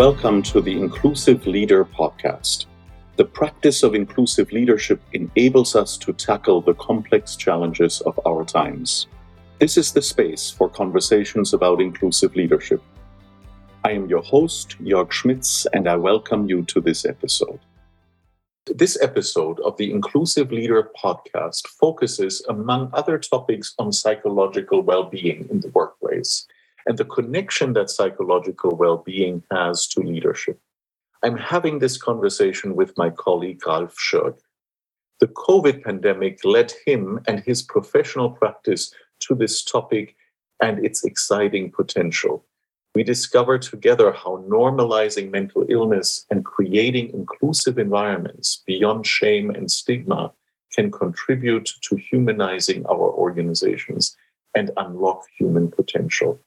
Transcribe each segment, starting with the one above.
welcome to the Inclusive Leader podcast. The practice of inclusive leadership enables us to tackle the complex challenges of our times. This is the space for conversations about inclusive leadership. I am your host, Jörg Schmitz, and I welcome you to this episode. This episode of the Inclusive Leader podcast focuses, among other topics, on psychological well being in the workplace and the connection that psychological well being has to leadership. I'm having this conversation with my colleague Ralf Schirg. The COVID pandemic led him and his professional practice to this topic and its exciting potential. We discover together how normalizing mental illness and creating inclusive environments beyond shame and stigma can contribute to humanizing our organizations and unlock human potential.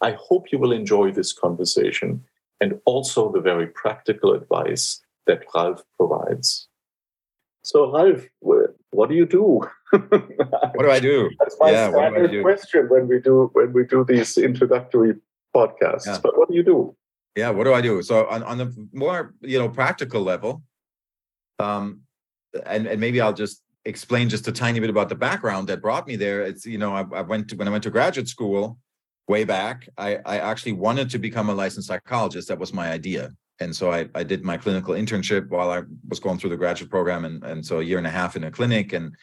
I hope you will enjoy this conversation and also the very practical advice that Ralf provides. So, Ralf, what do you do? what do I do? That's my yeah, standard do? question when we do when we do these introductory podcasts. Yeah. But what do you do? Yeah, what do I do? So, on on the more you know practical level, um, and and maybe I'll just explain just a tiny bit about the background that brought me there. It's you know I, I went to when I went to graduate school way back, I, I actually wanted to become a licensed psychologist. That was my idea. And so I, I did my clinical internship while I was going through the graduate program. And, and so a year and a half in a clinic and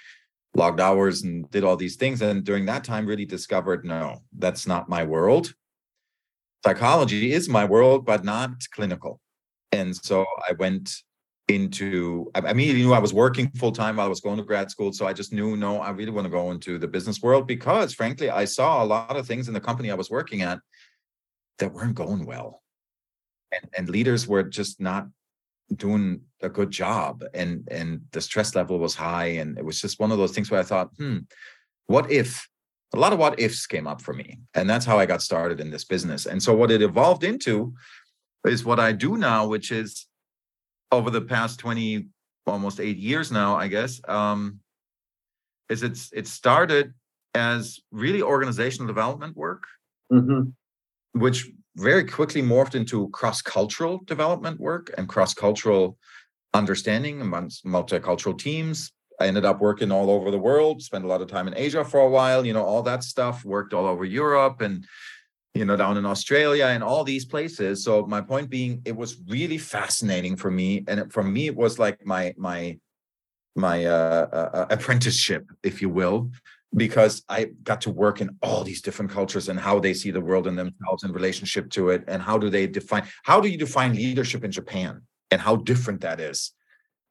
logged hours and did all these things. And during that time, really discovered no, that's not my world. Psychology is my world, but not clinical. And so I went into I immediately knew I was working full time while I was going to grad school. So I just knew no, I really want to go into the business world because frankly, I saw a lot of things in the company I was working at that weren't going well. And and leaders were just not doing a good job. And and the stress level was high. And it was just one of those things where I thought, hmm, what if a lot of what ifs came up for me. And that's how I got started in this business. And so what it evolved into is what I do now, which is over the past 20 almost eight years now i guess um, is it's it started as really organizational development work mm-hmm. which very quickly morphed into cross-cultural development work and cross-cultural understanding amongst multicultural teams i ended up working all over the world spent a lot of time in asia for a while you know all that stuff worked all over europe and you know, down in Australia and all these places. So my point being, it was really fascinating for me, and for me, it was like my my my uh, uh, uh, apprenticeship, if you will, because I got to work in all these different cultures and how they see the world and themselves in relationship to it, and how do they define? How do you define leadership in Japan, and how different that is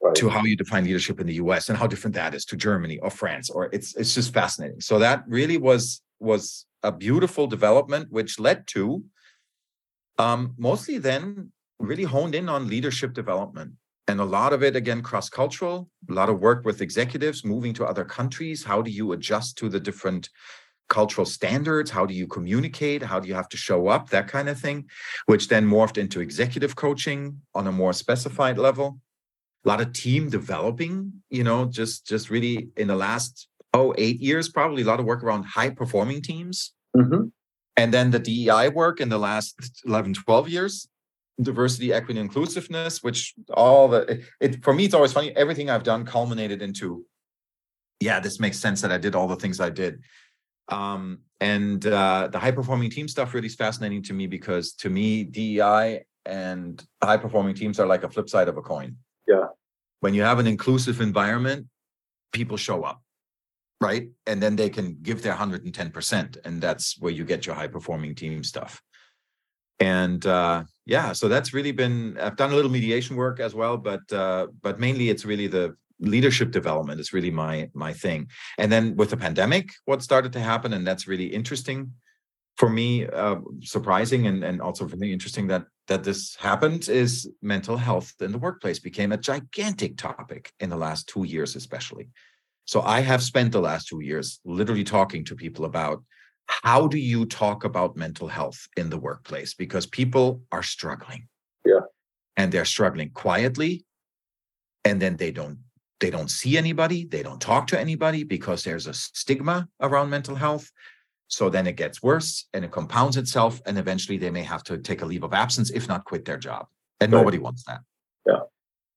right. to how you define leadership in the U.S. and how different that is to Germany or France, or it's it's just fascinating. So that really was was a beautiful development, which led to um, mostly then really honed in on leadership development. And a lot of it, again, cross cultural, a lot of work with executives moving to other countries. How do you adjust to the different cultural standards? How do you communicate? How do you have to show up? That kind of thing, which then morphed into executive coaching on a more specified level. A lot of team developing, you know, just just really in the last oh, eight years, probably a lot of work around high performing teams. Mm-hmm. And then the DEI work in the last 11, 12 years, diversity, equity, inclusiveness, which all the, it, it for me, it's always funny. Everything I've done culminated into, yeah, this makes sense that I did all the things I did. Um, and uh, the high performing team stuff really is fascinating to me because to me, DEI and high performing teams are like a flip side of a coin. Yeah. When you have an inclusive environment, people show up right? And then they can give their 110%. And that's where you get your high performing team stuff. And uh, yeah, so that's really been, I've done a little mediation work as well, but uh, but mainly it's really the leadership development is really my my thing. And then with the pandemic, what started to happen, and that's really interesting for me, uh, surprising and, and also really interesting that that this happened is mental health in the workplace became a gigantic topic in the last two years, especially. So I have spent the last two years literally talking to people about how do you talk about mental health in the workplace because people are struggling. Yeah. And they're struggling quietly and then they don't they don't see anybody, they don't talk to anybody because there's a stigma around mental health. So then it gets worse and it compounds itself. And eventually they may have to take a leave of absence, if not quit their job. And right. nobody wants that. Yeah.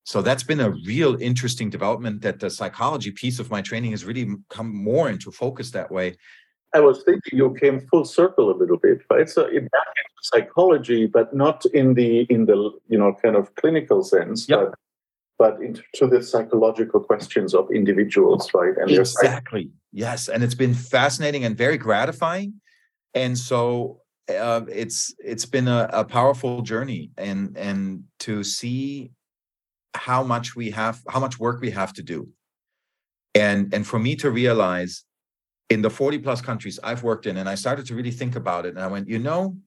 So that's been a real interesting development that the psychology piece of my training has really come more into focus that way. I was thinking you came full circle a little bit, right? So in back into psychology, but not in the in the you know kind of clinical sense, yep. but but into the psychological questions of individuals, right? And exactly, yes, and it's been fascinating and very gratifying, and so uh, it's it's been a, a powerful journey, and and to see how much we have how much work we have to do. And and for me to realize in the 40 plus countries i've worked in and i started to really think about it and i went you know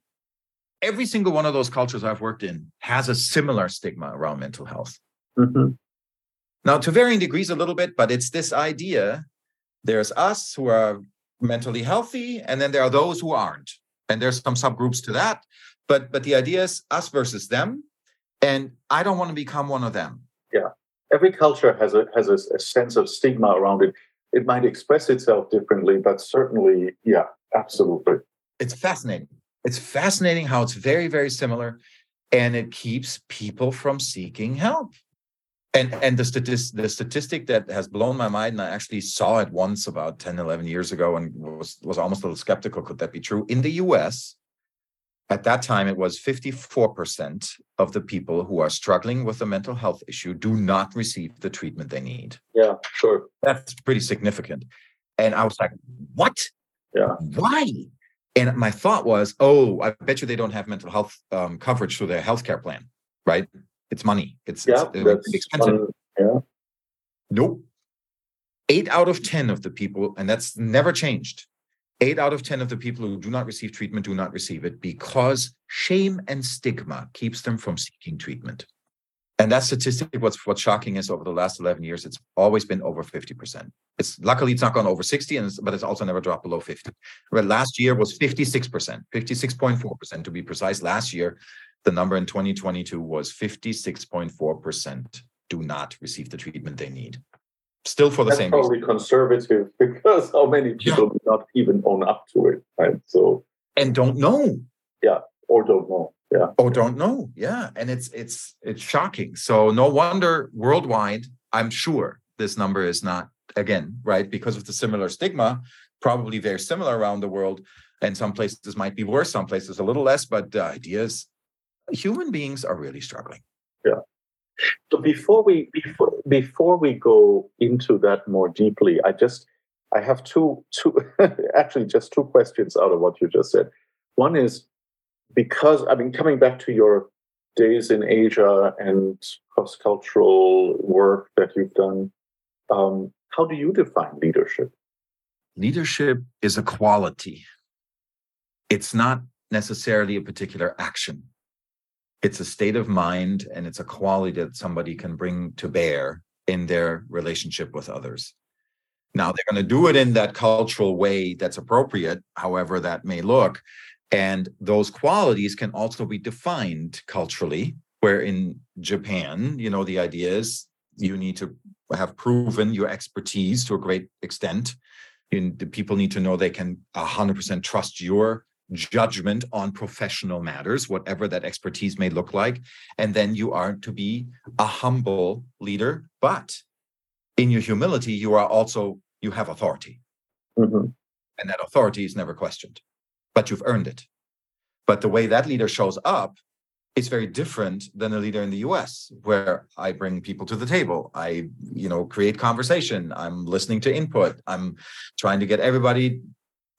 every single one of those cultures i've worked in has a similar stigma around mental health. Mm-hmm. now to varying degrees a little bit but it's this idea there's us who are mentally healthy and then there are those who aren't. And there's some subgroups to that but but the idea is us versus them and I don't want to become one of them. Yeah, every culture has a has a, a sense of stigma around it. It might express itself differently, but certainly, yeah, absolutely. It's fascinating. It's fascinating how it's very very similar, and it keeps people from seeking help. And and the statistic the statistic that has blown my mind, and I actually saw it once about 10, 11 years ago, and was was almost a little skeptical. Could that be true? In the U.S., at that time, it was 54% of the people who are struggling with a mental health issue do not receive the treatment they need. Yeah, sure. That's pretty significant. And I was like, what? Yeah. Why? And my thought was, oh, I bet you they don't have mental health um, coverage through their healthcare plan, right? It's money. It's, yeah, it's expensive. Fun. Yeah. Nope. Eight out of 10 of the people, and that's never changed Eight out of 10 of the people who do not receive treatment do not receive it because shame and stigma keeps them from seeking treatment. And that statistic, what's what's shocking is over the last 11 years, it's always been over 50%. It's luckily it's not gone over 60, and it's, but it's also never dropped below 50. But last year was 56%, 56.4% to be precise. Last year, the number in 2022 was 56.4% do not receive the treatment they need still for the That's same probably reason. conservative because how many people yeah. do not even own up to it right? So and don't know. Yeah or don't know yeah. Or don't know yeah. And it's it's it's shocking. So no wonder worldwide i'm sure this number is not again right because of the similar stigma probably very similar around the world. And some places might be worse some places a little less but the idea is human beings are really struggling. Yeah so before we before before we go into that more deeply, I just I have two two actually just two questions out of what you just said. One is because I mean coming back to your days in Asia and cross cultural work that you've done, um, how do you define leadership? Leadership is a quality. It's not necessarily a particular action it's a state of mind and it's a quality that somebody can bring to bear in their relationship with others. Now, they're going to do it in that cultural way that's appropriate, however that may look. And those qualities can also be defined culturally, where in Japan, you know, the idea is you need to have proven your expertise to a great extent. And the people need to know they can 100% trust your judgment on professional matters, whatever that expertise may look like. And then you are to be a humble leader, but in your humility, you are also, you have authority. Mm-hmm. And that authority is never questioned, but you've earned it. But the way that leader shows up is very different than a leader in the US, where I bring people to the table. I, you know, create conversation. I'm listening to input. I'm trying to get everybody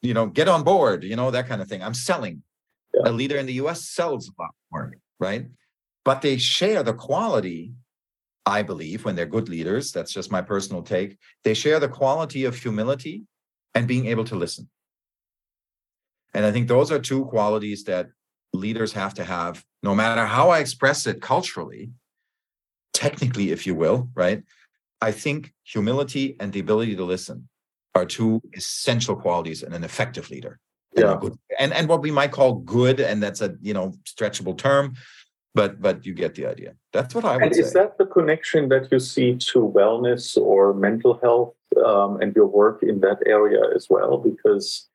you know, get on board, you know, that kind of thing. I'm selling. Yeah. A leader in the US sells a lot more, right? But they share the quality, I believe, when they're good leaders. That's just my personal take. They share the quality of humility and being able to listen. And I think those are two qualities that leaders have to have, no matter how I express it culturally, technically, if you will, right? I think humility and the ability to listen are two essential qualities in an effective leader. Yeah. And, good, and and what we might call good, and that's a you know stretchable term, but but you get the idea. That's what I would and say. Is that the connection that you see to wellness or mental health um, and your work in that area as well? Because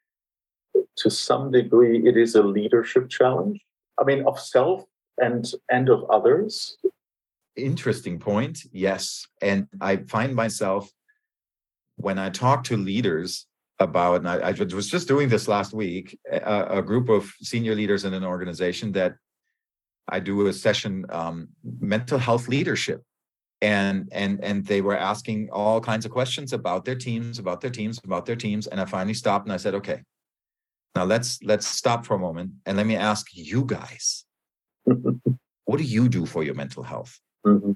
to some degree, it is a leadership challenge. I mean, of self and and of others. Interesting point. Yes, and I find myself when I talk to leaders about, and I, I was just doing this last week, a, a, group of senior leaders in an organization that I do a session, um, mental health leadership, and and and they were asking all kinds of questions about their teams, about their teams, about their teams, and I finally stopped and I said, okay, now let's let's stop for a moment and let me ask you guys, what do you do for your mental health? Mm-hmm.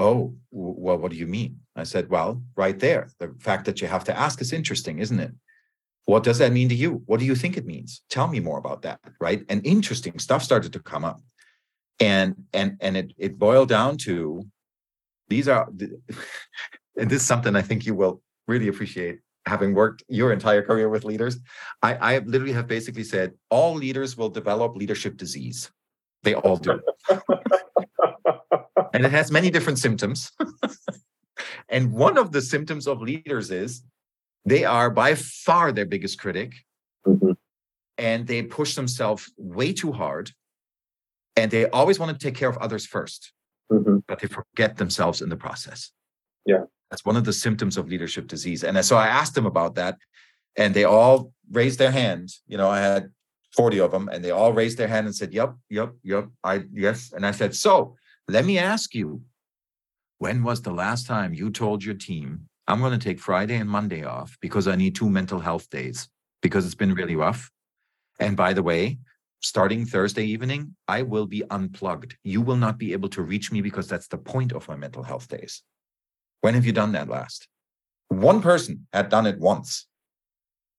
Oh, well, what do you mean? I said, well, right there. The fact that you have to ask is interesting, isn't it? What does that mean to you? What do you think it means? Tell me more about that. Right. And interesting stuff started to come up. And and and it it boiled down to these are and this is something I think you will really appreciate having worked your entire career with leaders. I, I literally have basically said all leaders will develop leadership disease. They all do. and it has many different symptoms. and one of the symptoms of leaders is they are by far their biggest critic. Mm-hmm. And they push themselves way too hard. And they always want to take care of others 1st mm-hmm. but they forget themselves in the process. Yeah. That's one of the symptoms of leadership disease. And so I asked them about that, and they all raised their hand. You know, I had 40 of them, and they all raised their hand and said, Yep, yep, yep. I yes. And I said, So let me ask you, when was the last time you told your team, I'm going to take Friday and Monday off because I need two mental health days because it's been really rough? And by the way, starting Thursday evening, I will be unplugged. You will not be able to reach me because that's the point of my mental health days. When have you done that last? One person had done it once,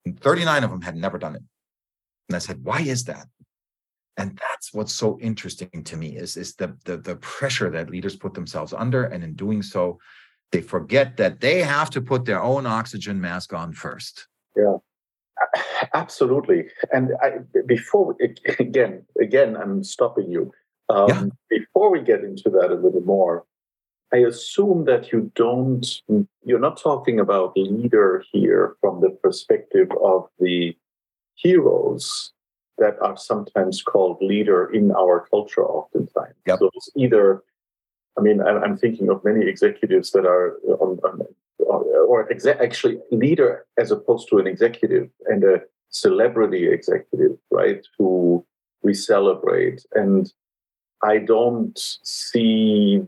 and 39 of them had never done it. And I said, Why is that? And that's what's so interesting to me is is the, the the pressure that leaders put themselves under and in doing so they forget that they have to put their own oxygen mask on first. Yeah. Absolutely. And I, before again again i'm stopping you. Um, yeah. before we get into that a little more i assume that you don't you're not talking about leader here from the perspective of the heroes that are sometimes called leader in our culture oftentimes. Yep. So it's either, I mean, I'm thinking of many executives that are on, on or exe- actually leader as opposed to an executive and a celebrity executive, right? Who we celebrate. And I don't see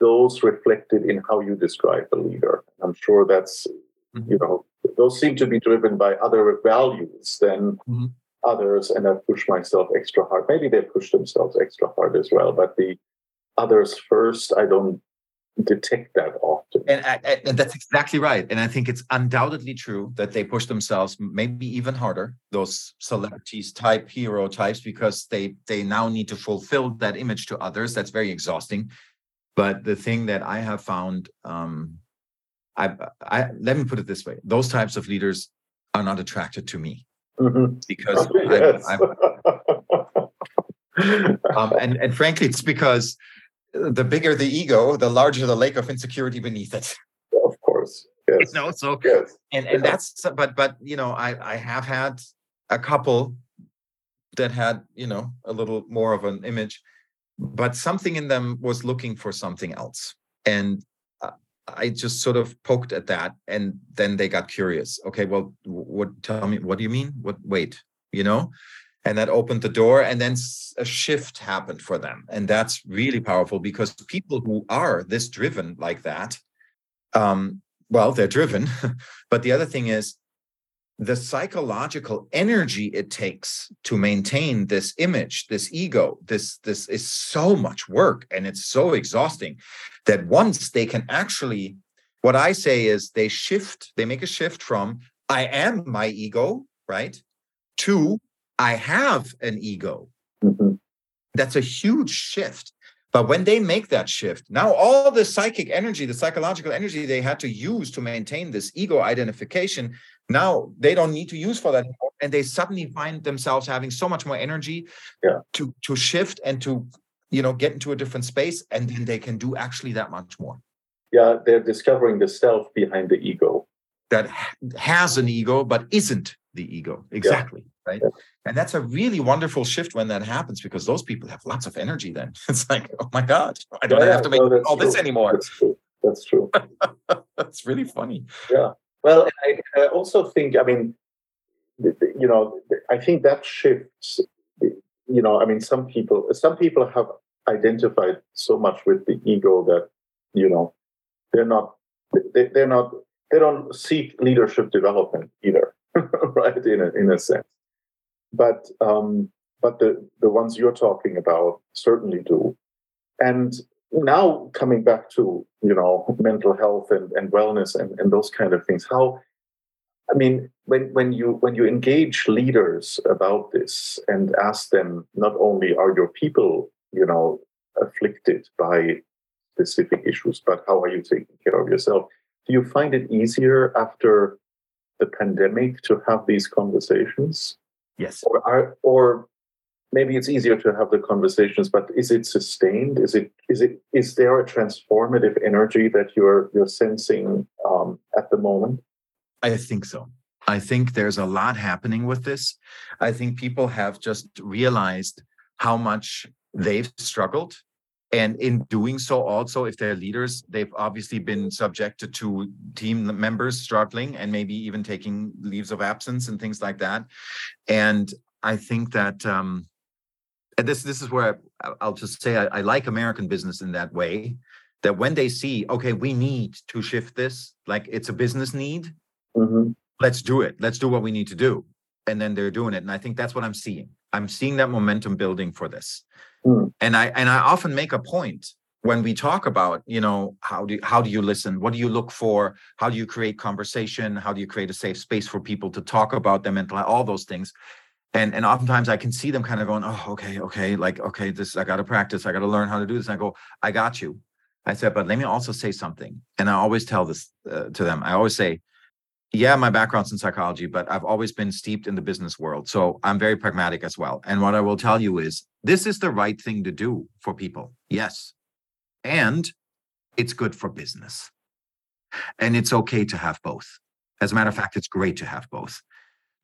those reflected in how you describe a leader. I'm sure that's, mm-hmm. you know, those seem to be driven by other values than mm-hmm others and I push myself extra hard. Maybe they push themselves extra hard as well, but the others first, I don't detect that often. And, and, that's exactly right. And I think it's undoubtedly true that they push themselves maybe even harder, those celebrities type hero types, because they they now need to fulfill that image to others. That's very exhausting. But the thing that I have found, um, I, I let me put it this way: those types of leaders are not attracted to me mm-hmm. because yes. I'm, I'm um, and and frankly, it's because the bigger the ego, the larger the lake of insecurity beneath it. Of course, yes. You know, so yes. and and that's but but you know, I I have had a couple that had you know a little more of an image, but something in them was looking for something else, and I just sort of poked at that, and then they got curious. Okay, well, what? Tell me, what do you mean? What? Wait, you know, and that opened the door, and then a shift happened for them, and that's really powerful because people who are this driven like that, um, well, they're driven, but the other thing is the psychological energy it takes to maintain this image this ego this this is so much work and it's so exhausting that once they can actually what i say is they shift they make a shift from i am my ego right to i have an ego mm-hmm. that's a huge shift but when they make that shift, now all the psychic energy, the psychological energy they had to use to maintain this ego identification, now they don't need to use for that mm-hmm. anymore. And they suddenly find themselves having so much more energy yeah. to, to shift and to, you know, get into a different space. And then they can do actually that much more. Yeah, they're discovering the self behind the ego. That has an ego, but isn't the ego. Exactly. Yeah. Right. Yeah. And that's a really wonderful shift when that happens because those people have lots of energy then. It's like, oh my God, I don't yeah, have to make no, all true. this anymore. That's true. That's true. that's really funny. Yeah. Well, I, also think, I mean, you know, I think that shifts, you know, I mean, some people, some people have identified so much with the ego that, you know, they're not, they, they're not, they don't seek leadership development either, right? In a, in a sense. But, um, but the, the ones you're talking about certainly do. And now coming back to you know mental health and, and wellness and, and those kind of things how i mean when when you when you engage leaders about this and ask them not only are your people you know afflicted by specific issues but how are you taking care of yourself do you find it easier after the pandemic to have these conversations? Yes. Or are or maybe it's easier to have the conversations but is it sustained? Is it is it is there a transformative energy that you're you're sensing um, at the moment? I think so. I think there's a lot happening with this. I think people have just realized how much they've struggled. And in doing so also if they're leaders they've obviously been subjected to team members struggling and maybe even taking leaves of absence and things like that. And i think that um, and this this is where I'll just say I, I like American business in that way that when they see okay we need to shift this like it's a business need mm-hmm. let's do it. Let's do what we need to do. And then they're doing it. And i think that's what i'm seeing. I'm seeing that momentum building for this. Mm. and i and i often make a point when we talk about you know how do you, how do you listen? What do you look for? How do you create conversation? How do you create a safe space for people to talk about their mental all those things and and oftentimes i can see them kind of going oh okay okay like okay this i got to practice i got to learn how to do this. And i go i got you. I said but let me also say something. And i always tell this uh, to them. I always say yeah my background's in psychology but i've always been steeped in the business world so i'm very pragmatic as well. And what i will tell you is this is the right thing to do for people yes. And it's good for business. And it's okay to have both. As a matter of fact it's great to have both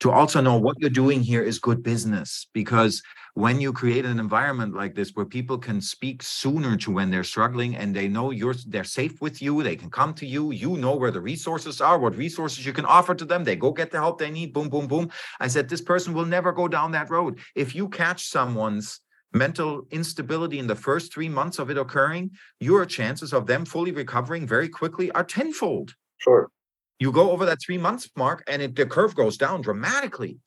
to also know what you're doing here is good business. Because when you create an environment like this where people can speak sooner to when they're struggling and they know you're they're safe with you they can come to you you know where the resources are what resources you can offer to them they go get the help they need boom boom boom. I said this person will never go down that road. If you catch someone's mental instability in the first 3 months of it occurring your chances of them fully recovering very quickly are tenfold. Sure you go over that three months mark and it, the curve goes down dramatically.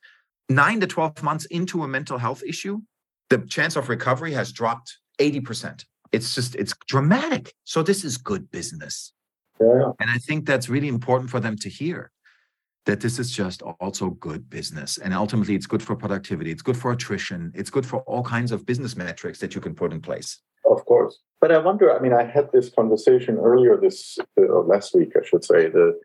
Nine to 12 months into a mental health issue, the chance of recovery has dropped 80%. It's just, it's dramatic. So this is good business. Yeah. And I think that's really important for them to hear that this is just also good business. And ultimately, it's good for productivity, it's good for attrition, it's good for all kinds of business metrics that you can put in place. Of course. But I wonder, I mean, I had this conversation earlier this, uh, last week, I should say, the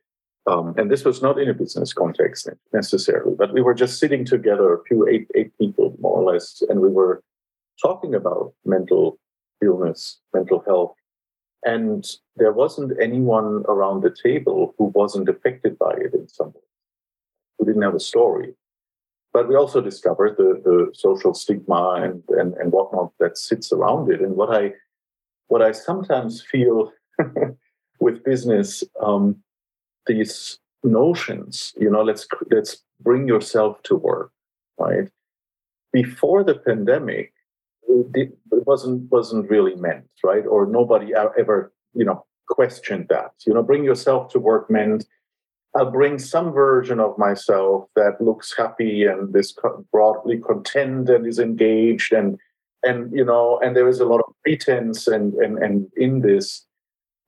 um, and this was not in a business context necessarily, but we were just sitting together, a few eight eight people more or less, and we were talking about mental illness, mental health, and there wasn't anyone around the table who wasn't affected by it in some way, who didn't have a story. But we also discovered the, the social stigma and, and, and whatnot that sits around it. And what I what I sometimes feel with business um, these notions you know let's let's bring yourself to work right? Before the pandemic it wasn't wasn't really meant right? Or nobody ever you know questioned that. You know bring yourself to work meant i'll bring some version of myself that looks happy and is broadly content and is engaged and and you know and there is a lot of pretense and and and in this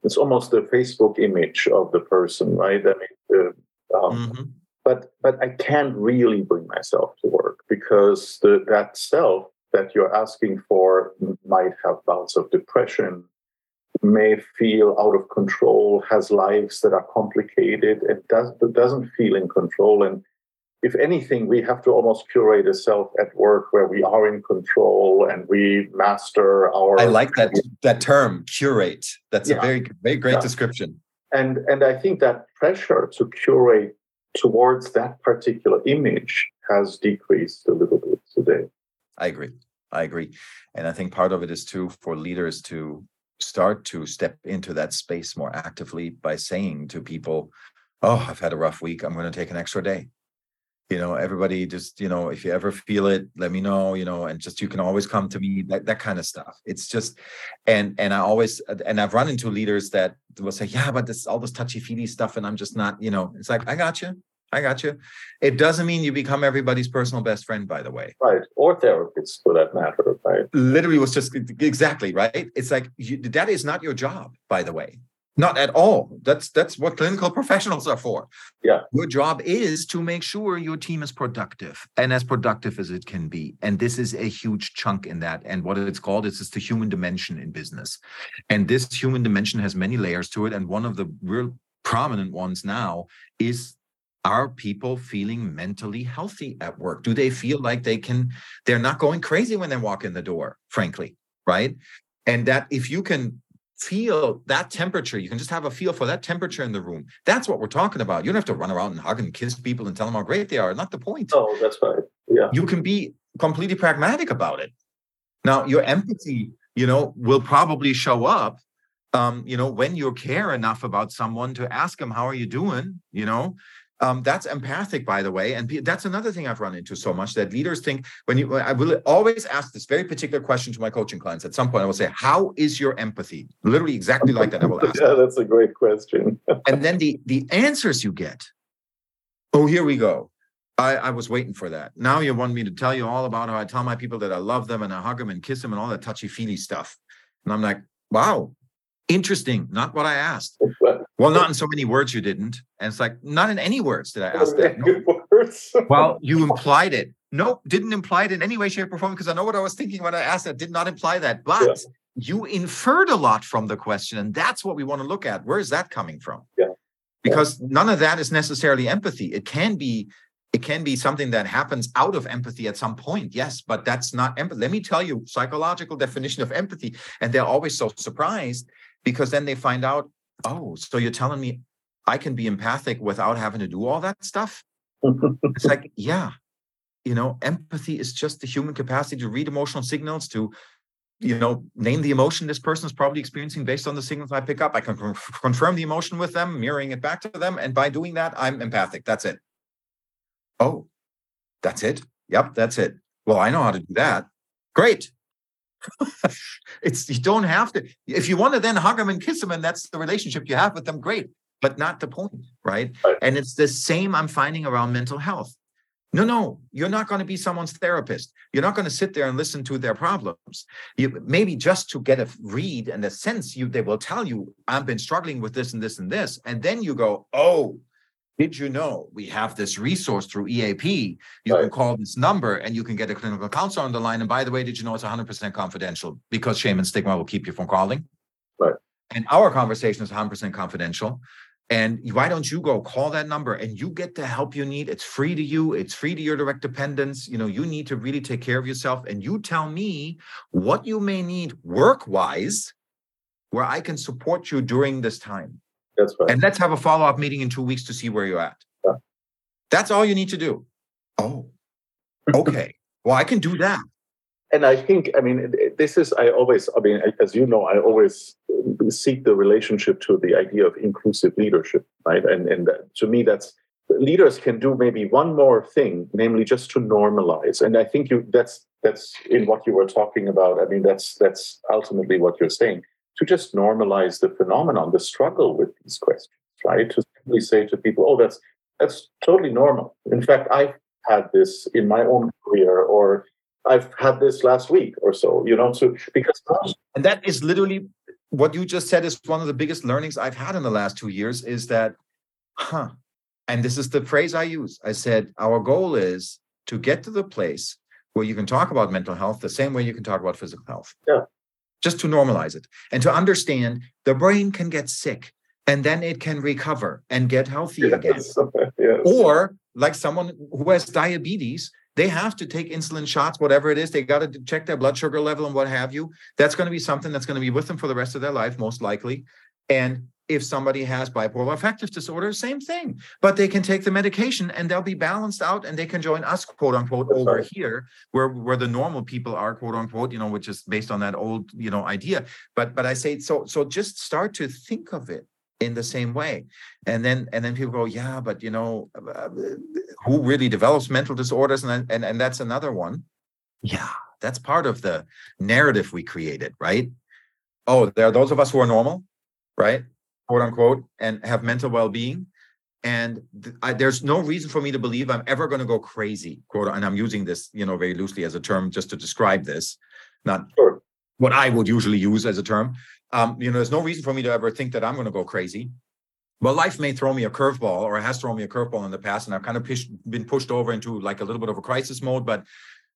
it's almost the Facebook image of the person, right? I mean, um, mm-hmm. but but I can't really bring myself to work because the, that self that you're asking for might have bouts of depression, may feel out of control, has lives that are complicated, and does doesn't feel in control, and if anything, we have to almost curate a self at work where we are in control and we master our. I like that that term, curate. That's yeah. a very very great yeah. description. And and I think that pressure to curate towards that particular image has decreased a little bit today. I agree. I agree. And I think part of it is too for leaders to start to step into that space more actively by saying to people, Oh, I've had a rough week. I'm going to take an extra day you know everybody just you know if you ever feel it let me know you know and just you can always come to me that, that kind of stuff. It's just and and i always uh, and i've run into leaders that will say yeah but this all this touchy feely stuff and i'm just not you know it's like i got you i got you. It doesn't mean you become everybody's personal best friend by the way. Right or therapists for that matter right? Literally was just exactly right? It's like you, that is not your job by the way not at all. That's that's what clinical professionals are for. Yeah. Your job is to make sure your team is productive and as productive as it can be. And this is a huge chunk in that. And what it's called is it's the human dimension in business. And this human dimension has many layers to it. And one of the real prominent ones now is are people feeling mentally healthy at work? Do they feel like they can, they're not going crazy when they walk in the door, frankly, right? And that if you can feel that temperature. You can just have a feel for that temperature in the room. That's what we're talking about. You don't have to run around and hug and kiss people and tell them how great they are. Not the point. Oh, that's right. Yeah. You can be completely pragmatic about it. Now, your empathy, you know, will probably show up, um, you know, when you care enough about someone to ask them, how are you doing? You know, um, that's empathic, by the way. And that's another thing I've run into so much that leaders think when you, I will always ask this very particular question to my coaching clients. At some point, I will say, How is your empathy? Literally exactly like that. I will ask. yeah, that's a great question. and then the, the answers you get, oh, here we go. I, I, was waiting for that. Now you want me to tell you all about how I tell my people that I love them and I hug them and kiss them and all that touchy feely stuff. And I'm like, wow, interesting. Not what I asked. Well, not in so many words you didn't. And it's like, not in any words did I ask that. No. well, you implied it. Nope, didn't imply it in any way, shape, or form because I know what I was thinking when I asked that. Did not imply that. But yeah. you inferred a lot from the question. And that's what we want to look at. Where is that coming from? Yeah. Because yeah. none of that is necessarily empathy. It can be it can be something that happens out of empathy at some point yes but that's not empathy let me tell you psychological definition of empathy and they're always so surprised because then they find out oh, so you're telling me I can be empathic without having to do all that stuff? it's like, yeah, you know, empathy is just the human capacity to read emotional signals, to, you know, name the emotion this person is probably experiencing based on the signals I pick up. I can confirm the emotion with them, mirroring it back to them. And by doing that, I'm empathic. That's it. Oh, that's it. Yep, that's it. Well, I know how to do that. Great. it's you don't have to. If you want to then hug them and kiss them, and that's the relationship you have with them, great. But not the point, right? right. And it's the same I'm finding around mental health. No, no, you're not going to be someone's therapist. You're not going to sit there and listen to their problems. You maybe just to get a read and a sense, you they will tell you, I've been struggling with this and this and this. And then you go, oh, did you know we have this resource through EAP? You right. can call this number and you can get a clinical counselor on the line. And by the way, did you know it's 100% confidential because shame and stigma will keep you from calling? Right. And our conversation is 100% confidential. And why don't you go call that number and you get the help you need? It's free to you, it's free to your direct dependents. You know, you need to really take care of yourself. And you tell me what you may need work wise where I can support you during this time. That's right. And let's have a follow up meeting in two weeks to see where you're at. Yeah. That's all you need to do. Oh, okay. well, I can do that. And I think, I mean, this is, I always, I mean, as you know, I always seek the relationship to the idea of inclusive leadership, right? And, and to me, that's leaders can do maybe one more thing, namely just to normalize. And I think you, that's, that's in what you were talking about. I mean, that's, that's ultimately what you're saying to just normalize the phenomenon, the struggle with these questions, right? To simply say to people, oh, that's that's totally normal. In fact, I've had this in my own career, or I've had this last week or so, you know, so because and that is literally what you just said is one of the biggest learnings I've had in the last two years is that, huh, and this is the phrase I use. I said, our goal is to get to the place where you can talk about mental health the same way you can talk about physical health. Yeah just to normalize it and to understand the brain can get sick and then it can recover and get healthy yes, again. Yes. Or like someone who has diabetes, they have to take insulin shots, whatever it is. They got to check their blood sugar level and what have you. That's going to be something that's going to be with them for the rest of their life, most likely. And if somebody has bipolar affective disorder, same thing. But they can take the medication and they'll be balanced out and they can join us, quote unquote, That's over right. here, where where the normal people are, quote unquote, you know, which is based on that old, you know, idea. But but I say so so just start to think of it in the same way and then and then people go yeah but you know uh, who really develops mental disorders and and, and that's another one yeah that's part of the narrative we created right oh there are those of us who are normal right quote unquote, and have mental well-being. And th- I, there's no reason for me to believe I'm ever going to go crazy, quote. And I'm using this, you know, very loosely as a term just to describe this, not sure. what I would usually use as a term. Um, you know, there's no reason for me to ever think that I'm going to go crazy. Well, life may throw me a curveball, or it has thrown me a curveball in the past, and I've kind of pushed, been pushed over into like a little bit of a crisis mode. But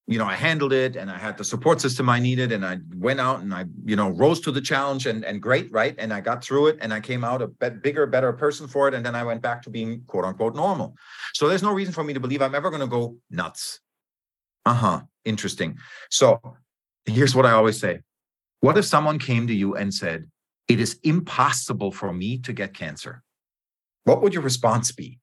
you know, I handled it and I had the support system I needed and I went out and I, you know, rose to the challenge and, and great, right? And I got through it and I came out a bit bigger, better person for it. And then I went back to being quote unquote normal. So there's no reason for me to believe I'm ever going to go nuts. Uh-huh. Interesting. So here's what I always say. What if someone came to you and said, it is impossible for me to get cancer? What would your response be?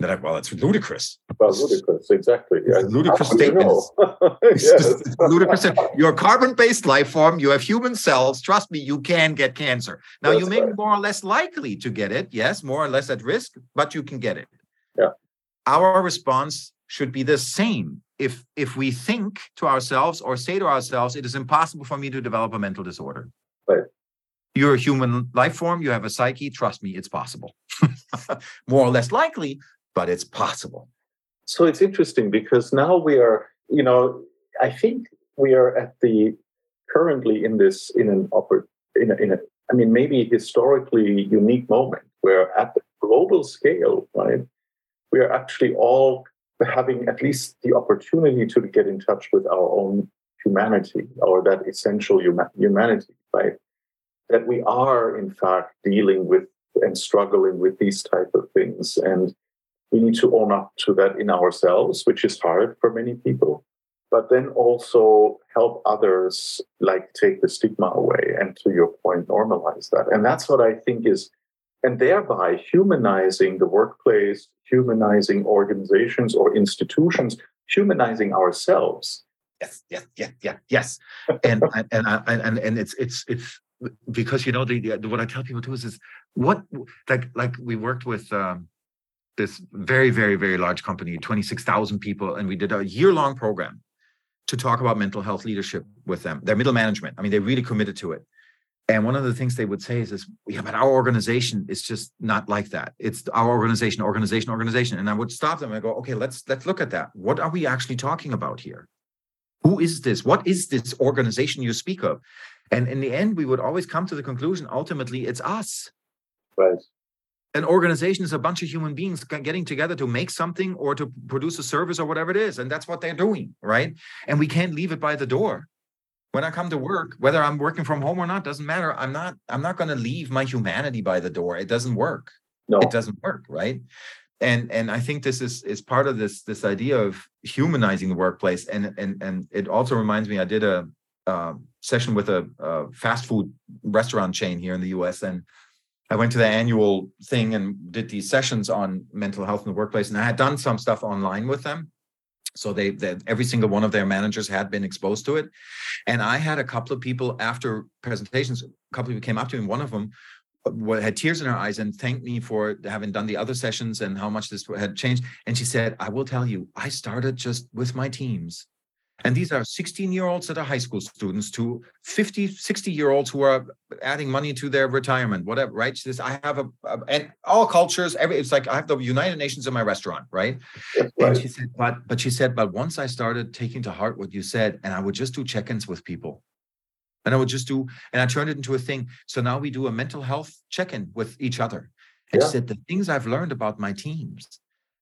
They're like, well, it's ludicrous. Well, ludicrous, exactly. Yeah. Ludicrous statements. You know? yes. ludicrous. You're a carbon-based life form. You have human cells. Trust me, you can get cancer. Now, That's you may right. be more or less likely to get it. Yes, more or less at risk, but you can get it. Yeah. Our response should be the same. If if we think to ourselves or say to ourselves, it is impossible for me to develop a mental disorder. Right. You're a human life form. You have a psyche. Trust me, it's possible. more or less likely, but it's possible. So it's interesting because now we are, you know, I think we are at the currently in this in an upper in a, in a I mean maybe historically unique moment where at the global scale, right, we are actually all having at least the opportunity to get in touch with our own humanity or that essential humanity, right? That we are in fact dealing with and struggling with these type of things and we need to own up to that in ourselves, which is hard for many people, but then also help others like take the stigma away and to your point, normalize that. And that's what I think is, and thereby humanizing the workplace, humanizing organizations or institutions, humanizing ourselves. Yes, yes, yes, yes, yes. and and and and it's it's it's because you know the, the, what I tell people too is is what like like we worked with um this very, very, very large company, 26,000 people, and we did a year long program to talk about mental health leadership with them, their middle management. I mean, they really committed to it. And one of the things they would say is, is yeah, but our organization is just not like that. It's our organization, organization, organization. And I would stop them and go, okay, let's let's look at that. What are we actually talking about here? Who is this? What is this organization you speak of? And in the end, we would always come to the conclusion, ultimately, it's us. Right an organization is a bunch of human beings getting together to make something or to produce a service or whatever it is and that's what they're doing right? And we can't leave it by the door. When i come to work whether i'm working from home or not doesn't matter. I'm not i'm not going to leave my humanity by the door. It doesn't work. No. It doesn't work right? And and i think this is is part of this this idea of humanizing the workplace and and and it also reminds me i did a, a session with a, a fast food restaurant chain here in the us and I went to the annual thing and did these sessions on mental health in the workplace, and I had done some stuff online with them. So they, they, every single one of their managers had been exposed to it, and I had a couple of people after presentations. A couple of people came up to me. One of them uh, had tears in her eyes and thanked me for having done the other sessions and how much this had changed. And she said, "I will tell you, I started just with my teams and these are 16 year olds that are high school students to 50, 60 year olds who are adding money to their retirement, whatever, right? So this, I have a, a, and all cultures, every, it's like I have the United Nations in my restaurant, right? right? And she said, but, but she said, but once I started taking to heart what you said, and I would just do check ins with people. And I would just do, and I turned it into a thing. So now we do a mental health check in with each other. And yeah. she said, the things I've learned about my teams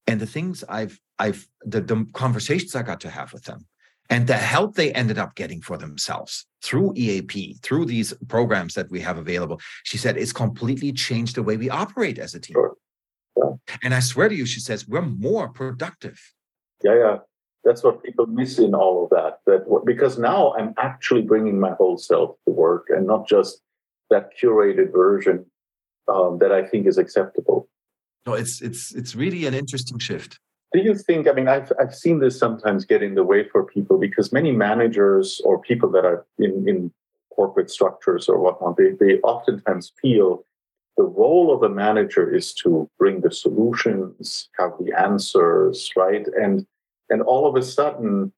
and the things I've, I've, the, the conversations I got to have with them and the help they ended up getting for themselves through EAP, through these programs that we have available, she said it's completely changed the way we operate as a team. Sure. Yeah. And I swear to you, she says we're more productive. Yeah, yeah. That's what people miss in all of that. That because now I'm actually bringing my whole self to work and not just that curated version um, that I think is acceptable. No, it's it's it's really an interesting shift. Do you think? I mean, I've I've seen this sometimes get in the way for people because many managers or people that are in in corporate structures or whatnot, they they oftentimes feel the role of a manager is to bring the solutions, have the answers, right? And and all of a sudden,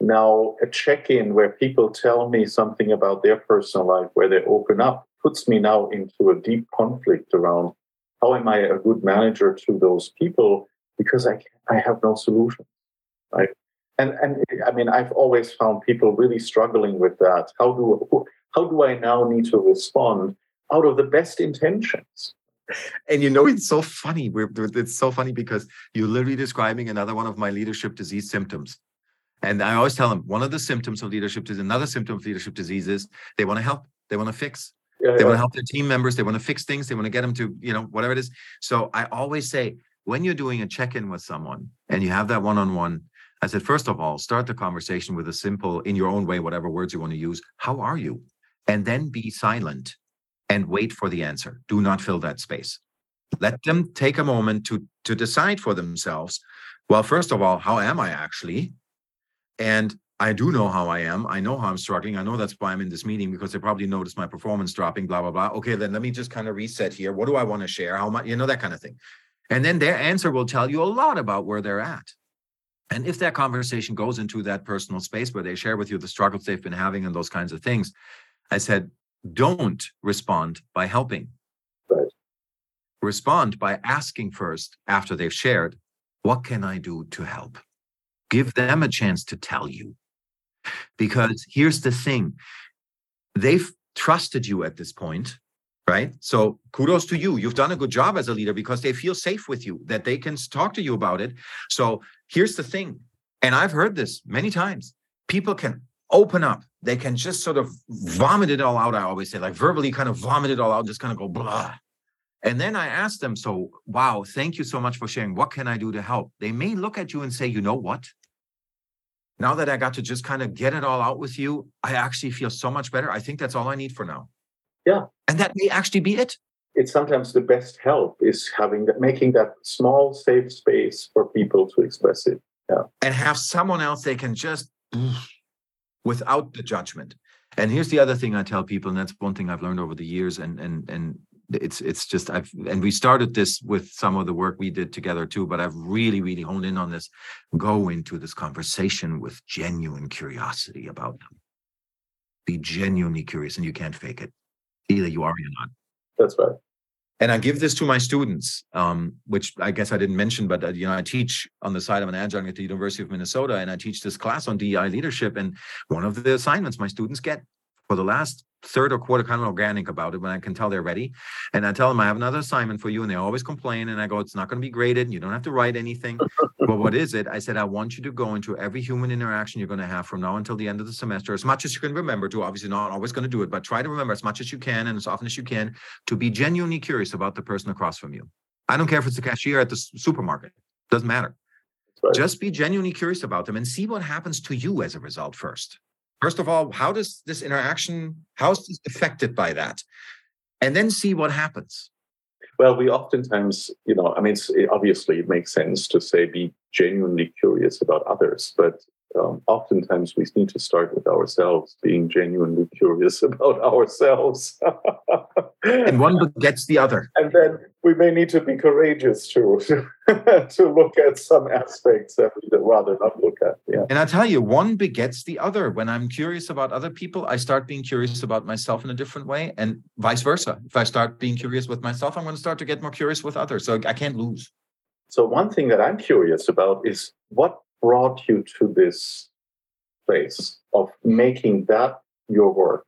now a check-in where people tell me something about their personal life, where they open up, puts me now into a deep conflict around how am I a good manager to those people because I I have no solution, right? And and I mean I've always found people really struggling with that. How do how do I now need to respond out of the best intentions? And you know it's so funny. We're, it's so funny because you're literally describing another one of my leadership disease symptoms. And I always tell them one of the symptoms of leadership disease, another symptom of leadership disease is they want to help, they want to fix, yeah, they yeah. want to help their team members, they want to fix things, they want to get them to, you know, whatever it is. So I always say, when you're doing a check-in with someone and you have that one-on-one, I said, first of all, start the conversation with a simple, in your own way, whatever words you want to use. How are you? And then be silent and wait for the answer. Do not fill that space. Let them take a moment to to decide for themselves. Well, first of all, how am I actually? And I do know how I am. I know how I'm struggling. I know that's why I'm in this meeting because they probably noticed my performance dropping, blah, blah, blah. Okay, then let me just kind of reset here. What do I want to share? How much, you know, that kind of thing. And then their answer will tell you a lot about where they're at. And if that conversation goes into that personal space where they share with you the struggles they've been having and those kinds of things, I said, don't respond by helping. Right. Respond by asking first after they've shared, what can I do to help? Give them a chance to tell you. Because here's the thing they've trusted you at this point, right? So kudos to you. You've done a good job as a leader because they feel safe with you, that they can talk to you about it. So here's the thing, and I've heard this many times people can open up. They can just sort of vomit it all out. I always say, like verbally kind of vomit it all out, just kind of go blah. And then I ask them, so wow, thank you so much for sharing. What can I do to help? They may look at you and say, you know what? Now that I got to just kind of get it all out with you, I actually feel so much better. I think that's all I need for now. Yeah. And that may actually be it. It's sometimes the best help is having that making that small safe space for people to express it. Yeah. And have someone else they can just without the judgment. And here's the other thing I tell people, and that's one thing I've learned over the years, and and and it's it's just I've and we started this with some of the work we did together too, but I've really really honed in on this. Go into this conversation with genuine curiosity about them. Be genuinely curious, and you can't fake it. Either you are or you're not. That's right and I give this to my students, um, which I guess I didn't mention, but uh, you know, I teach on the side of an adjunct at the University of Minnesota, and I teach this class on DEI leadership. And one of the assignments my students get for the last third or quarter kind of organic about it when I can tell they're ready. And I tell them I have another assignment for you, and they always complain. And I go, it's not going to be graded. And you don't have to write anything. but what is it? I said, I want you to go into every human interaction you're going to have from now until the end of the semester, as much as you can remember to. Obviously, not always going to do it, but try to remember as much as you can and as often as you can to be genuinely curious about the person across from you. I don't care if it's the cashier at the supermarket. Doesn't matter. Right. Just be genuinely curious about them and see what happens to you as a result first. First of all, how does this interaction, how is this affected by that? And then see what happens. Well, we oftentimes, you know, I mean, obviously it makes sense to say be genuinely curious about others, but um, oftentimes we need to start with ourselves, being genuinely curious about ourselves. and one begets the other. And then we may need to be courageous to to look at some aspects that we'd rather not look at. Yeah. And I tell you, one begets the other. When I'm curious about other people, I start being curious about myself in a different way, and vice versa. If I start being curious with myself, I'm going to start to get more curious with others. So I can't lose. So one thing that I'm curious about is what brought you to this place of making that your work.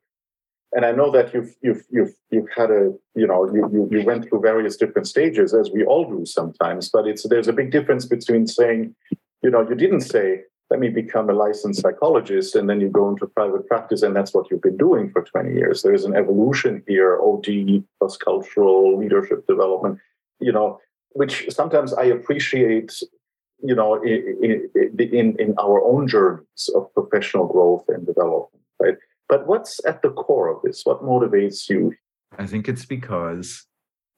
And i know that you've you've you've you've had a you know you, you you went through various different stages as we all do sometimes but it's there's a big difference between saying you know you didn't say let me become a licensed psychologist and then you go into private practice and that's what you've been doing for 20 years. There's an evolution here od plus cultural leadership development you know which sometimes i appreciate you know, in, in, in our own journeys of professional growth and development, right? But what's at the core of this? What motivates you? I think it's because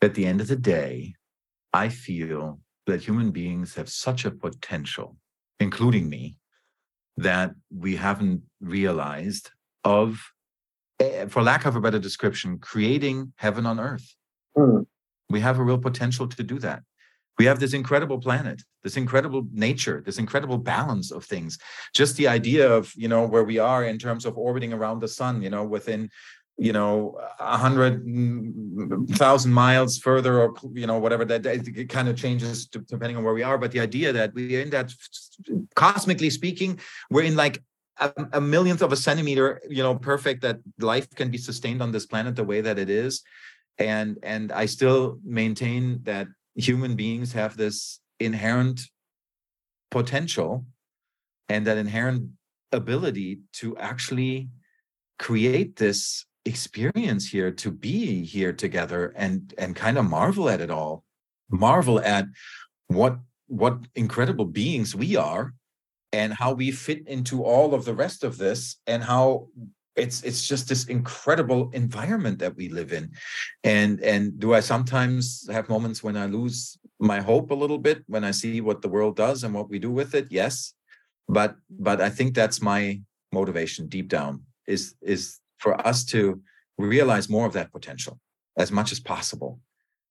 at the end of the day, I feel that human beings have such a potential, including me, that we haven't realized of, eh, for lack of a better description, creating heaven on earth. Hmm. We have a real potential to do that. We have this incredible planet, this incredible nature, this incredible balance of things. Just the idea of, you know, where we are in terms of orbiting around the sun, you know, within you know a hundred mm, thousand miles further or you know whatever that it kind of changes depending on where we are but the idea that we're in that cosmically speaking we're in like a, a, millionth of a centimeter you know perfect that life can be sustained on this planet the way that it is and and i still maintain that human beings have this inherent potential and that inherent ability to actually create this experience here to be here together and and kind of marvel at it all marvel at what what incredible beings we are and how we fit into all of the rest of this and how it's it's just this incredible environment that we live in. And and do i sometimes have moments when i lose my hope a little bit when i see what the world does and what we do with it? Yes. But but i think that's my motivation deep down is is for us to realize more of that potential as much as possible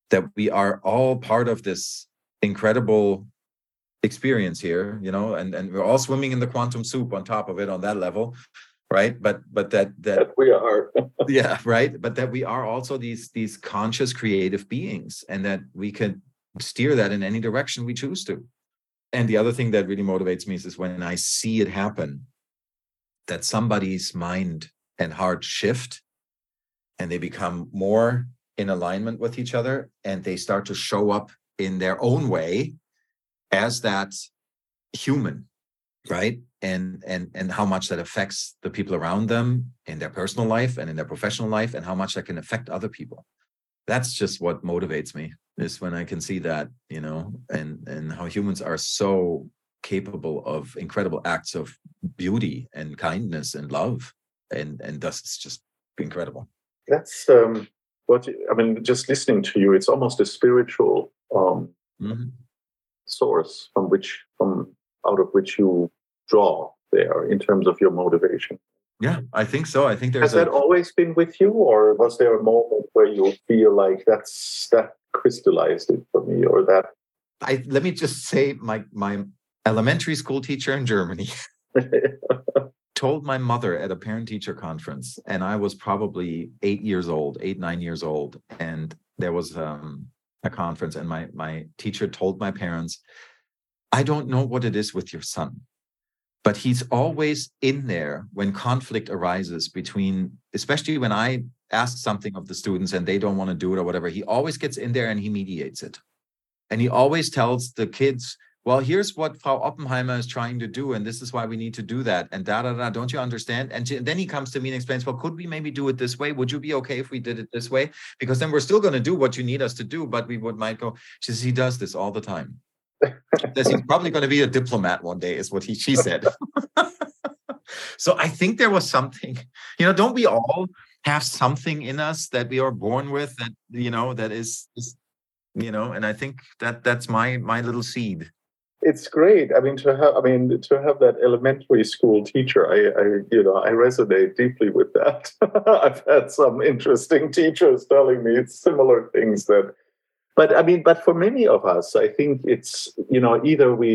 that we are all part of this incredible experience here you know and and we're all swimming in the quantum soup on top of it on that level right? But but that that we are. Yeah right? But that we are also these these conscious creative beings and that we can steer that in any direction we choose to. And the other thing that really motivates me is, is when i see it happen that somebody's mind and heart shift and they become more in alignment with each other and they start to show up in their own way as that human right? And and and how much that affects the people around them in their personal life and in their professional life and how much that can affect other people. That's just what motivates me is when i can see that you know and and how humans are so capable of incredible acts of beauty and kindness and love. And and thus it's just incredible. That's um what i mean just listening to you it's almost a spiritual um mm-hmm. source from which from out of which you draw there in terms of your motivation? Yeah i think so. I think there's has a... that always been with you or was there a moment where you feel like that's that crystallized it for me or that? I let me just say my my elementary school teacher in germany told my mother at a parent teacher conference, and I was probably eight years old, eight, nine years old. And there was um, a conference, and my, my teacher told my parents, I don't know what it is with your son, but he's always in there when conflict arises between, especially when I ask something of the students and they don't want to do it or whatever, he always gets in there and he mediates it. And he always tells the kids, well, here's what Frau Oppenheimer is trying to do, and this is why we need to do that, and da da da. Don't you understand? And then he comes to me and explains, well, could we maybe do it this way? Would you be okay if we did it this way? Because then we're still going to do what you need us to do, but we would might go. She says he does this all the time. Says he's probably going to be a diplomat one day, is what he she said. so I think there was something, you know. Don't we all have something in us that we are born with that you know that is, is you know? And I think that that's my my little seed it's great. I mean, to have, I mean, to have that elementary school teacher, I, I you know, I resonate deeply with that. I've had some interesting teachers telling me similar things that, but I mean, but for many of us, I think it's, you know, either we,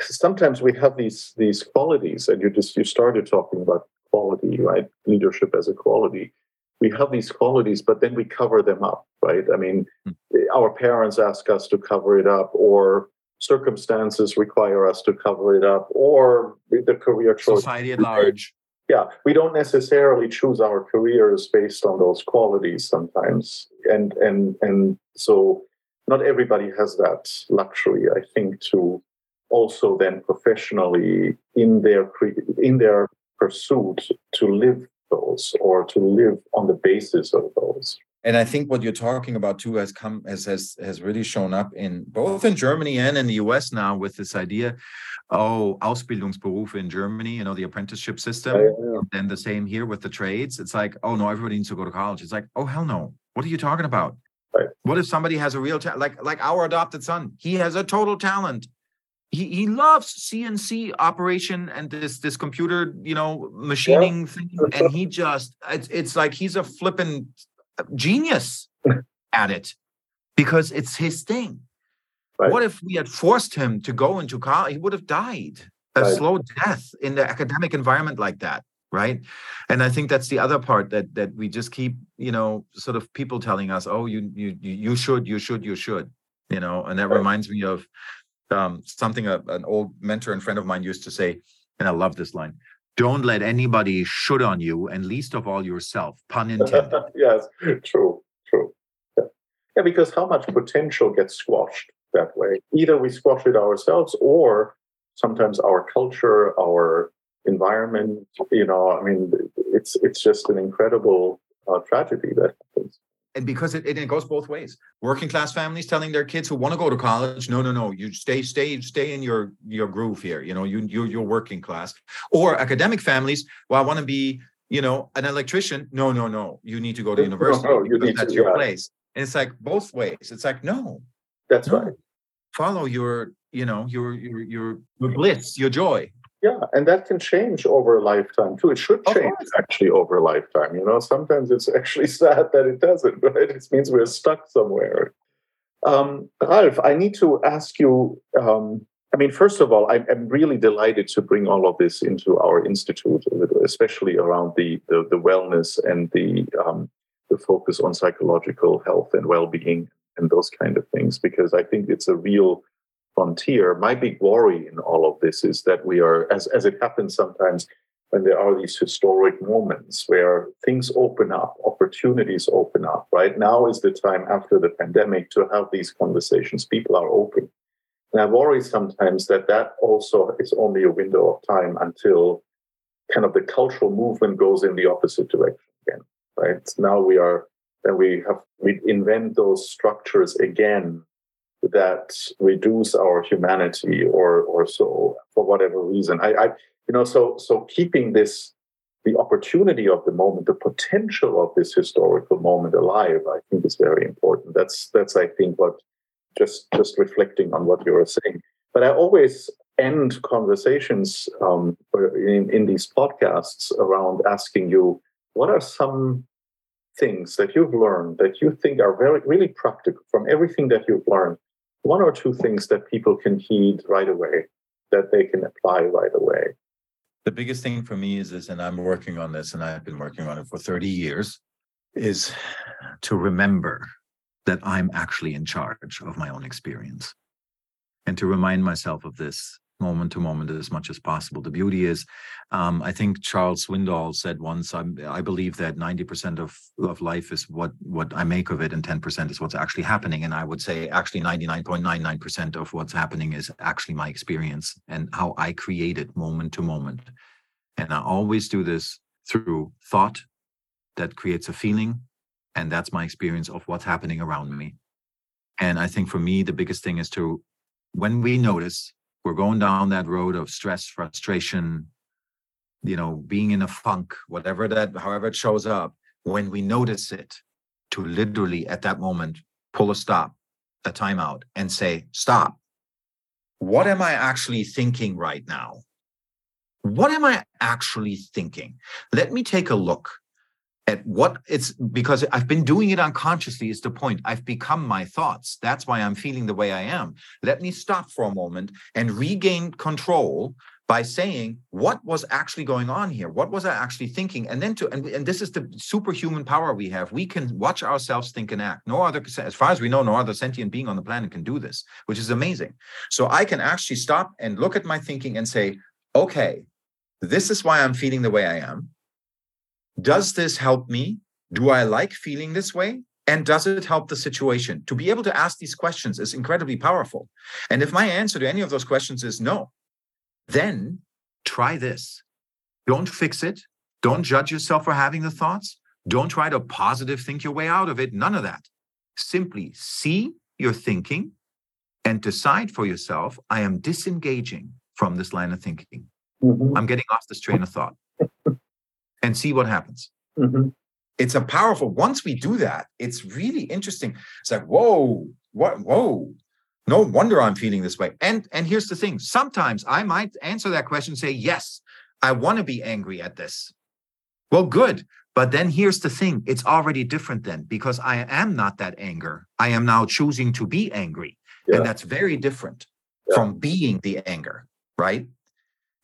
sometimes we have these, these qualities and you just, you started talking about quality, right? Leadership as a quality. We have these qualities, but then we cover them up, right? I mean, mm-hmm. our parents ask us to cover it up or, circumstances require us to cover it up or the career choice. Society at large. Yeah, we don't necessarily choose our careers based on those qualities sometimes. And and and so not everybody has that luxury, I think, to also then professionally in their in their pursuit to live those or to live on the basis of those and I think what you're talking about too has come has has has really shown up in both in Germany and in the US now with this idea, oh, Ausbildungsberufe in Germany, you know, the apprenticeship system. Yeah, yeah. And the same here with the trades. It's like, oh no, everybody needs to go to college. It's like, oh hell no. What are you talking about? Right. What if somebody has a real talent, like like our adopted son? He has a total talent. He he loves CNC operation and this this computer, you know, machining yeah. thing, and he just it's it's like he's a flippin' genius at it because it's his thing. Right. What if we had forced him to go into college? He would have died a right. slow death in the academic environment like that right? And i think that's the other part that that we just keep you know sort of people telling us oh you you you should you should you should you know? And that right. reminds me of um, something a, an old mentor and friend of mine used to say and i love this line don't let anybody should on you and least of all yourself pun intended. Yes true true. Yeah. yeah because how much potential gets squashed that way? Either we squash it ourselves or sometimes our culture our environment. You know, I mean, it's it's just an incredible uh, tragedy that happens. And because it, it goes both ways. Working class families telling their kids who want to go to college, no, no, no, you stay, stay, stay in your your groove here. You know, you you you're working class. Or academic families, well, I want to be, you know, an electrician. No, no, no, you need to go to university. No, no, you that's to, your yeah. place. And it's like both ways. It's like no, that's no. right. Follow your, you know, your your your, your bliss, your joy. Yeah, and that can change over a lifetime too. It should change actually over a lifetime. You know, sometimes it's actually sad that it doesn't, right? It means we're stuck somewhere. Um, Ralf, I need to ask you. Um, I mean, first of all, I'm, I'm, really delighted to bring all of this into our institute, especially around the the, the wellness and the um, the focus on psychological health and well-being and those kind of things, because I think it's a real frontier. My big worry in all of this is that we are, as, as it happens sometimes when there are these historic moments where things open up, opportunities open up. Right now is the time after the pandemic to have these conversations. People are open. And I worry sometimes that that also is only a window of time until kind of the cultural movement goes in the opposite direction again. Right now we are, then we have, we invent those structures again that reduce our humanity or or so for whatever reason. I, I you know so so keeping this the opportunity of the moment, the potential of this historical moment alive, I think is very important. That's that's I think what just just reflecting on what you were saying. But I always end conversations um, in, in these podcasts around asking you, what are some things that you've learned that you think are very really practical from everything that you've learned one or two things that people can heed right away, that they can apply right away? The biggest thing for me is this, and I'm working on this, and I've been working on it for 30 years, is to remember that I'm actually in charge of my own experience and to remind myself of this moment to moment as much as possible. The beauty is, um, I think Charles Swindoll said once, I'm, i believe that 90% of, of life is what, what I make of it and 10% is what's actually happening. And I would say actually 99.99% of what's happening is actually my experience and how I create it moment to moment. And I always do this through thought that creates a feeling. And that's my experience of what's happening around me. And I think for me, the biggest thing is to, when we notice we're going down that road of stress, frustration, you know, being in a funk, whatever that, however it shows up, when we notice it, to literally at that moment pull a stop, a timeout, and say, stop. What am I actually thinking right now? What am I actually thinking? Let me take a look at what it's because I've been doing it unconsciously is the point. I've become my thoughts. That's why I'm feeling the way I am. Let me stop for a moment and regain control by saying what was actually going on here what was i actually thinking and then to and, and this is the superhuman power we have we can watch ourselves think and act no other as far as we know no other sentient being on the planet can do this which is amazing so i can actually stop and look at my thinking and say okay this is why i'm feeling the way i am does this help me? Do I like feeling this way? And does it help the situation? To be able to ask these questions is incredibly powerful. And if my answer to any of those questions is no, then try this. Don't fix it. Don't judge yourself for having the thoughts. Don't try to positive think your way out of it. None of that. Simply see your thinking and decide for yourself I am disengaging from this line of thinking. Mm-hmm. I'm getting off this train of thought and see what happens. Mm-hmm. it's a powerful once we do that it's really interesting. It's like whoa what whoa. No wonder i'm feeling this way. And and here's the thing. Sometimes i might answer that question say yes i want to be angry at this. Well good. But then here's the thing. It's already different then because i am not that anger. I am now choosing to be angry. Yeah. and that's very different yeah. from being the anger right?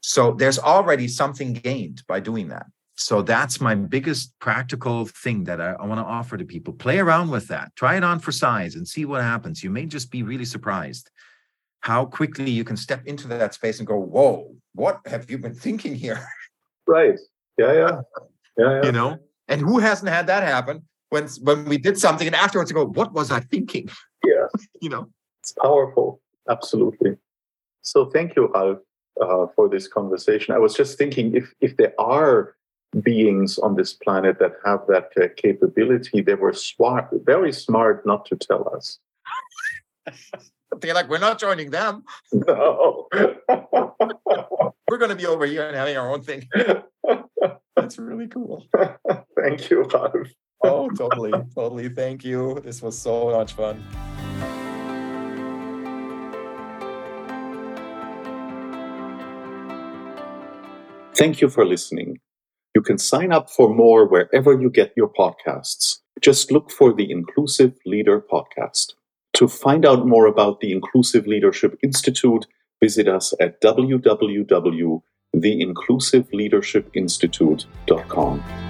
So there's already something gained by doing that so that's my biggest practical thing that I, I want to offer to people. Play around with that. Try it on for size and see what happens. You may just be really surprised how quickly you can step into that space and go, "Whoa, what have you been thinking here?" Right. Yeah, yeah. Yeah, yeah. You know? And who hasn't had that happen when when we did something and afterwards go, "What was I thinking?" Yeah. you know. It's powerful. Absolutely. So thank you, Ralf, uh, for this conversation. I was just thinking if if there are beings on this planet that have that uh, capability. They were smart, very smart not to tell us. They're like, we're not joining them. No. we're going to be over here and having our own thing. That's really cool. Thank you, oh, totally. Totally. Thank you. This was so much fun. Thank you for listening. You can sign up for more wherever you get your podcasts. Just look for the Inclusive Leader podcast. To find out more about the Inclusive Leadership Institute, visit us at www.theinclusiveleadershipinstitute.com.